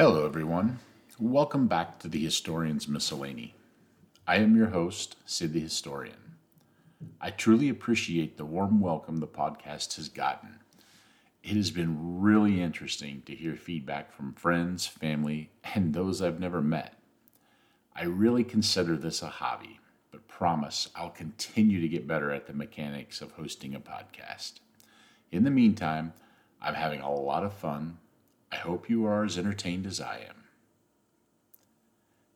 Hello, everyone. Welcome back to the Historian's Miscellany. I am your host, Sid the Historian. I truly appreciate the warm welcome the podcast has gotten. It has been really interesting to hear feedback from friends, family, and those I've never met. I really consider this a hobby, but promise I'll continue to get better at the mechanics of hosting a podcast. In the meantime, I'm having a lot of fun I hope you are as entertained as I am.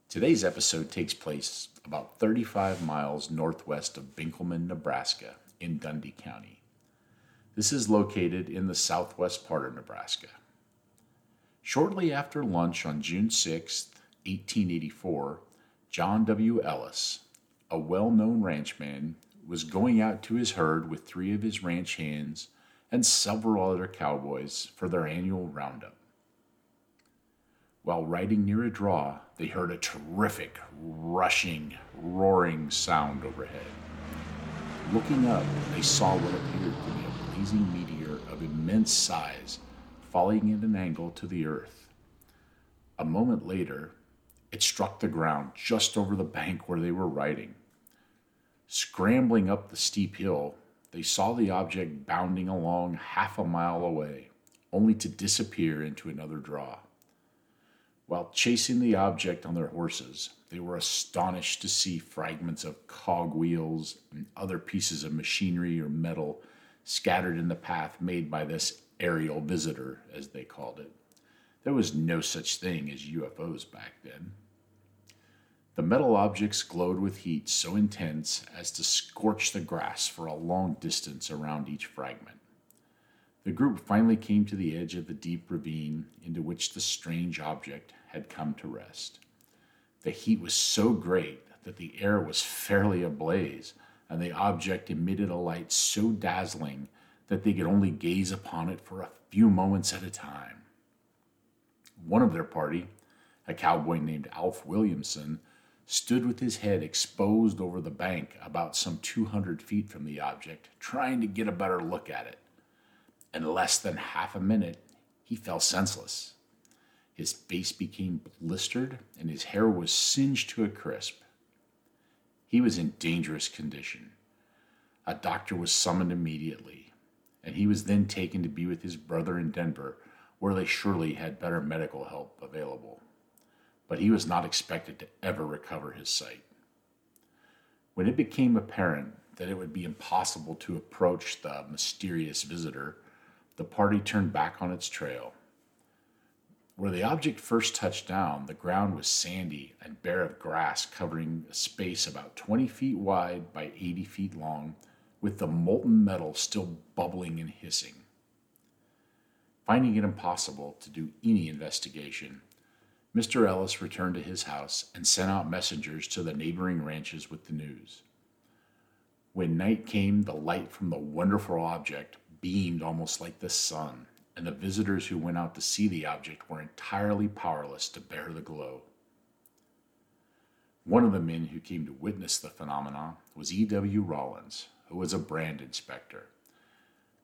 Today's episode takes place about 35 miles northwest of Benkelman, Nebraska, in Dundy County. This is located in the southwest part of Nebraska. Shortly after lunch on June 6, 1884, John W. Ellis, a well known ranchman, was going out to his herd with three of his ranch hands and several other cowboys for their annual roundup. While riding near a draw, they heard a terrific, rushing, roaring sound overhead. Looking up, they saw what appeared to be a blazing meteor of immense size falling at an angle to the earth. A moment later, it struck the ground just over the bank where they were riding. Scrambling up the steep hill, they saw the object bounding along half a mile away, only to disappear into another draw. While chasing the object on their horses, they were astonished to see fragments of cogwheels and other pieces of machinery or metal scattered in the path made by this aerial visitor, as they called it. There was no such thing as UFOs back then. The metal objects glowed with heat so intense as to scorch the grass for a long distance around each fragment. The group finally came to the edge of the deep ravine into which the strange object had come to rest. The heat was so great that the air was fairly ablaze, and the object emitted a light so dazzling that they could only gaze upon it for a few moments at a time. One of their party, a cowboy named Alf Williamson, stood with his head exposed over the bank about some 200 feet from the object, trying to get a better look at it. In less than half a minute, he fell senseless. His face became blistered and his hair was singed to a crisp. He was in dangerous condition. A doctor was summoned immediately, and he was then taken to be with his brother in Denver, where they surely had better medical help available. But he was not expected to ever recover his sight. When it became apparent that it would be impossible to approach the mysterious visitor, the party turned back on its trail. Where the object first touched down, the ground was sandy and bare of grass, covering a space about 20 feet wide by 80 feet long, with the molten metal still bubbling and hissing. Finding it impossible to do any investigation, Mr. Ellis returned to his house and sent out messengers to the neighboring ranches with the news. When night came, the light from the wonderful object beamed almost like the sun, and the visitors who went out to see the object were entirely powerless to bear the glow. One of the men who came to witness the phenomenon was E.W. Rollins, who was a brand inspector.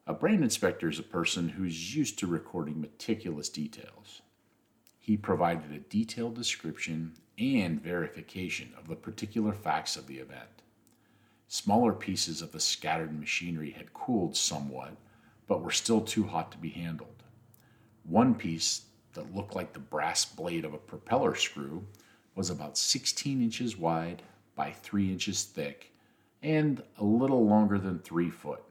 A brand inspector is a person who is used to recording meticulous details. He provided a detailed description and verification of the particular facts of the event. Smaller pieces of the scattered machinery had cooled somewhat but were still too hot to be handled. One piece that looked like the brass blade of a propeller screw was about 16 inches wide by 3 inches thick and a little longer than 3 foot.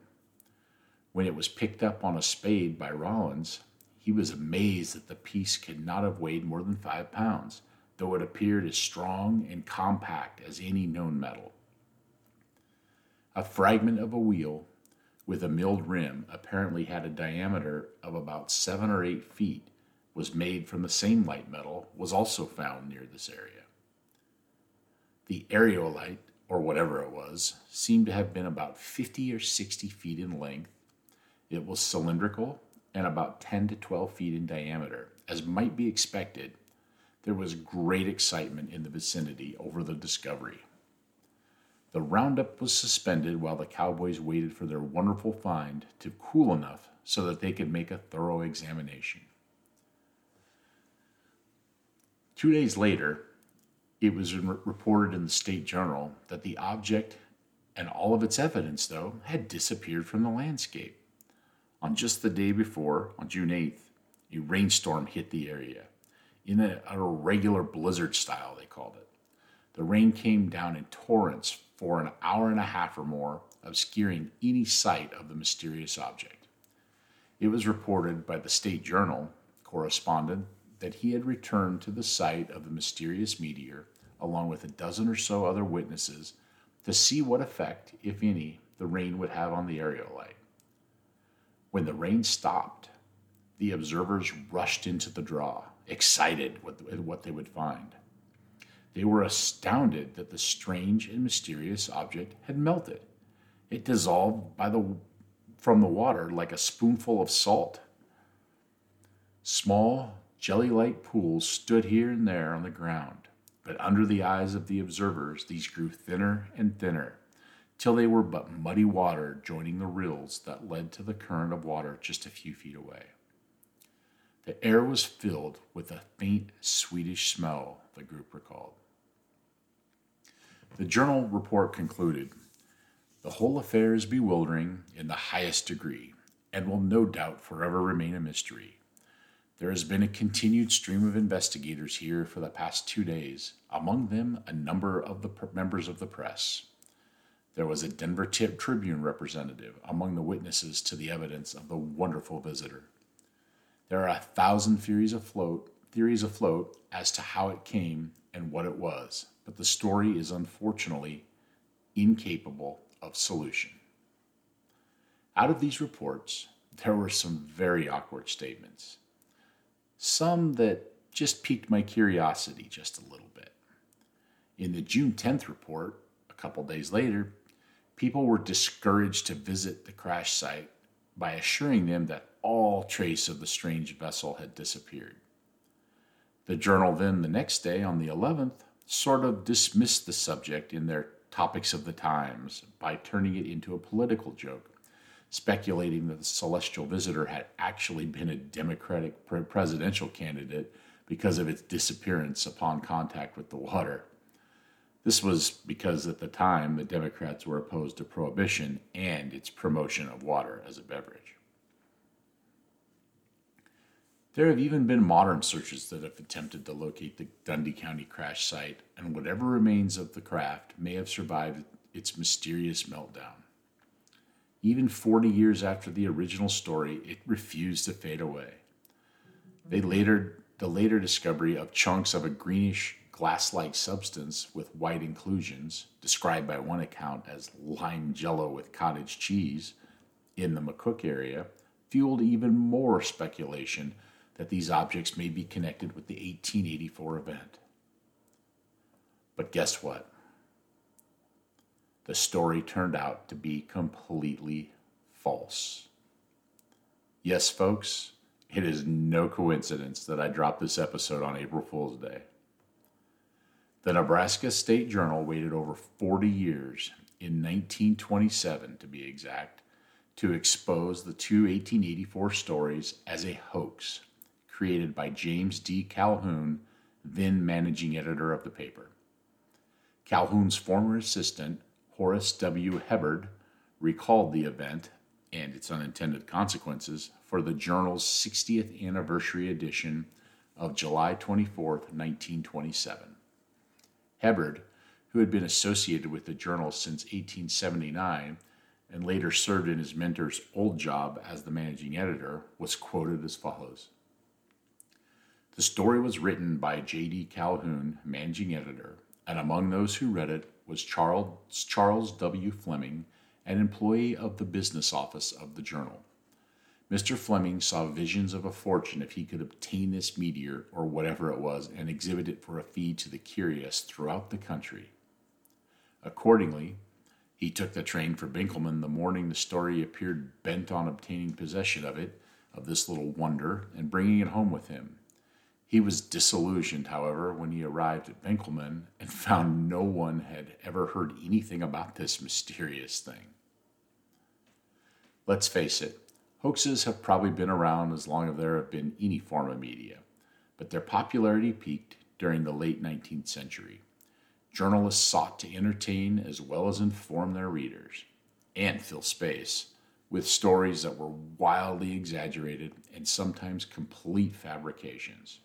When it was picked up on a spade by Rollins, he was amazed that the piece could not have weighed more than 5 pounds, though it appeared as strong and compact as any known metal. A fragment of a wheel with a milled rim apparently had a diameter of about seven or eight feet, was made from the same light metal, was also found near this area. The aerolite, or whatever it was, seemed to have been about 50 or 60 feet in length. It was cylindrical and about 10 to 12 feet in diameter. As might be expected, there was great excitement in the vicinity over the discovery. The roundup was suspended while the cowboys waited for their wonderful find to cool enough so that they could make a thorough examination. Two days later, it was reported in the State Journal that the object and all of its evidence, though, had disappeared from the landscape. On just the day before, on June 8th, a rainstorm hit the area. In a, a regular blizzard style, they called it. The rain came down in torrents for an hour and a half or more, obscuring any sight of the mysterious object. It was reported by the State Journal correspondent that he had returned to the site of the mysterious meteor along with a dozen or so other witnesses to see what effect, if any, the rain would have on the aerolite. When the rain stopped, the observers rushed into the draw, excited with what they would find. They were astounded that the strange and mysterious object had melted. It dissolved the, from the water like a spoonful of salt. Small, jelly like pools stood here and there on the ground, but under the eyes of the observers, these grew thinner and thinner till they were but muddy water joining the rills that led to the current of water just a few feet away. The air was filled with a faint, sweetish smell, the group recalled. The journal report concluded The whole affair is bewildering in the highest degree and will no doubt forever remain a mystery. There has been a continued stream of investigators here for the past two days, among them a number of the members of the press. There was a Denver Tip Tribune representative among the witnesses to the evidence of the wonderful visitor. There are a thousand theories afloat, theories afloat as to how it came and what it was, but the story is unfortunately incapable of solution. Out of these reports, there were some very awkward statements. Some that just piqued my curiosity just a little bit. In the June 10th report, a couple days later, people were discouraged to visit the crash site by assuring them that all trace of the strange vessel had disappeared. The journal then, the next day, on the 11th, sort of dismissed the subject in their Topics of the Times by turning it into a political joke, speculating that the celestial visitor had actually been a Democratic presidential candidate because of its disappearance upon contact with the water. This was because at the time the Democrats were opposed to prohibition and its promotion of water as a beverage. There have even been modern searches that have attempted to locate the Dundy County crash site, and whatever remains of the craft may have survived its mysterious meltdown. Even 40 years after the original story, it refused to fade away. They later, the later discovery of chunks of a greenish glass like substance with white inclusions, described by one account as lime jello with cottage cheese, in the McCook area, fueled even more speculation that these objects may be connected with the 1884 event. But guess what? The story turned out to be completely false. Yes, folks, it is no coincidence that I dropped this episode on April Fool's Day. The Nebraska State Journal waited over 40 years, in 1927 to be exact, to expose the two 1884 stories as a hoax created by James D. Calhoun, then managing editor of the paper. Calhoun's former assistant, Horace W. Hebard, recalled the event and its unintended consequences for the journal's 60th anniversary edition of July 24, 1927. Hebard, who had been associated with the journal since 1879 and later served in his mentor's old job as the managing editor, was quoted as follows The story was written by J.D. Calhoun, managing editor, and among those who read it was Charles, Charles W. Fleming, an employee of the business office of the journal. Mr. Fleming saw visions of a fortune if he could obtain this meteor or whatever it was and exhibit it for a fee to the curious throughout the country. Accordingly, he took the train for Benkelman the morning the story appeared, bent on obtaining possession of it, of this little wonder, and bringing it home with him. He was disillusioned, however, when he arrived at Benkelman and found no one had ever heard anything about this mysterious thing. Let's face it, Hoaxes have probably been around as long as there have been any form of media, but their popularity peaked during the late 19th century. Journalists sought to entertain as well as inform their readers and fill space with stories that were wildly exaggerated and sometimes complete fabrications.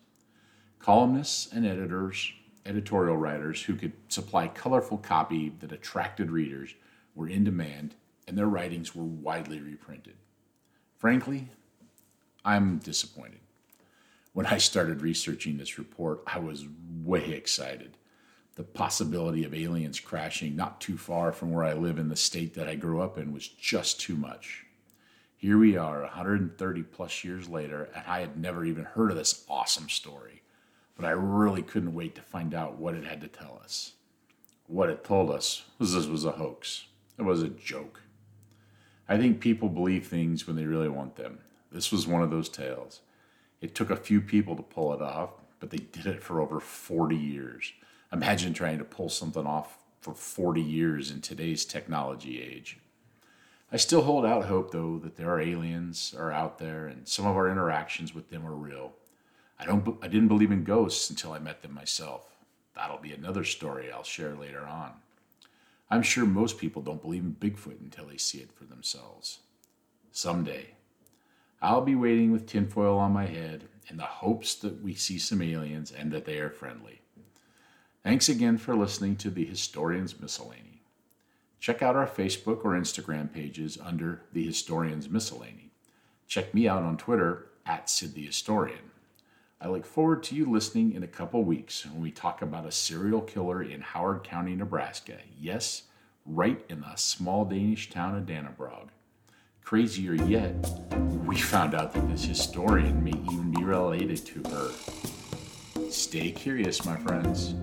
Columnists and editors, editorial writers who could supply colorful copy that attracted readers were in demand and their writings were widely reprinted. Frankly, I'm disappointed. When I started researching this report, I was way excited. The possibility of aliens crashing not too far from where I live in the state that I grew up in was just too much. Here we are, 130 plus years later, and I had never even heard of this awesome story. But I really couldn't wait to find out what it had to tell us. What it told us was this was a hoax. It was a joke. I think people believe things when they really want them. This was one of those tales. It took a few people to pull it off, but they did it for over 40 years. Imagine trying to pull something off for 40 years in today's technology age. I still hold out hope, though, that there are aliens are out there, and some of our interactions with them are real. I don't. I didn't believe in ghosts until I met them myself. That'll be another story I'll share later on. I'm sure most people don't believe in Bigfoot until they see it for themselves. Someday, I'll be waiting with tinfoil on my head in the hopes that we see some aliens and that they are friendly. Thanks again for listening to the Historian's Miscellany. Check out our Facebook or Instagram pages under the Historian's Miscellany. Check me out on Twitter at Sid the Historian. I look forward to you listening in a couple weeks when we talk about a serial killer in Howard County, Nebraska. Yes, right in the small Danish town of Dannebrog. Crazier yet, we found out that this historian may even be related to her. Stay curious, my friends.